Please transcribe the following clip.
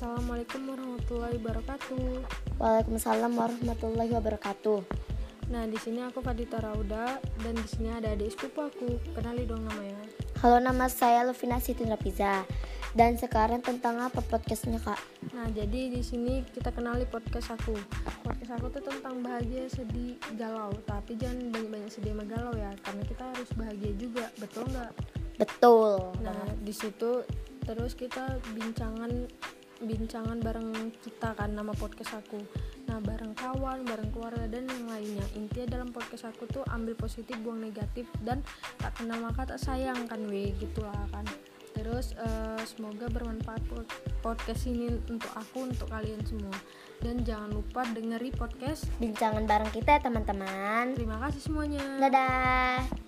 Assalamualaikum warahmatullahi wabarakatuh. Waalaikumsalam warahmatullahi wabarakatuh. Nah, di sini aku Fadita Rauda dan di sini ada adik sepupu aku. Kenali dong namanya. Halo, nama saya Luvina Siti Rapiza. Dan sekarang tentang apa podcastnya kak? Nah, jadi di sini kita kenali podcast aku. Podcast aku tuh tentang bahagia, sedih, galau. Tapi jangan banyak-banyak sedih sama galau ya, karena kita harus bahagia juga. Betul nggak? Betul. Nah, di situ terus kita bincangan bincangan bareng kita kan nama podcast aku. Nah bareng kawan bareng keluarga dan yang lainnya. Intinya dalam podcast aku tuh ambil positif buang negatif dan tak kenal maka tak sayang kan we. Gitulah kan. Terus uh, semoga bermanfaat podcast ini untuk aku untuk kalian semua. Dan jangan lupa dengeri podcast bincangan bareng kita ya teman-teman. Terima kasih semuanya. Dadah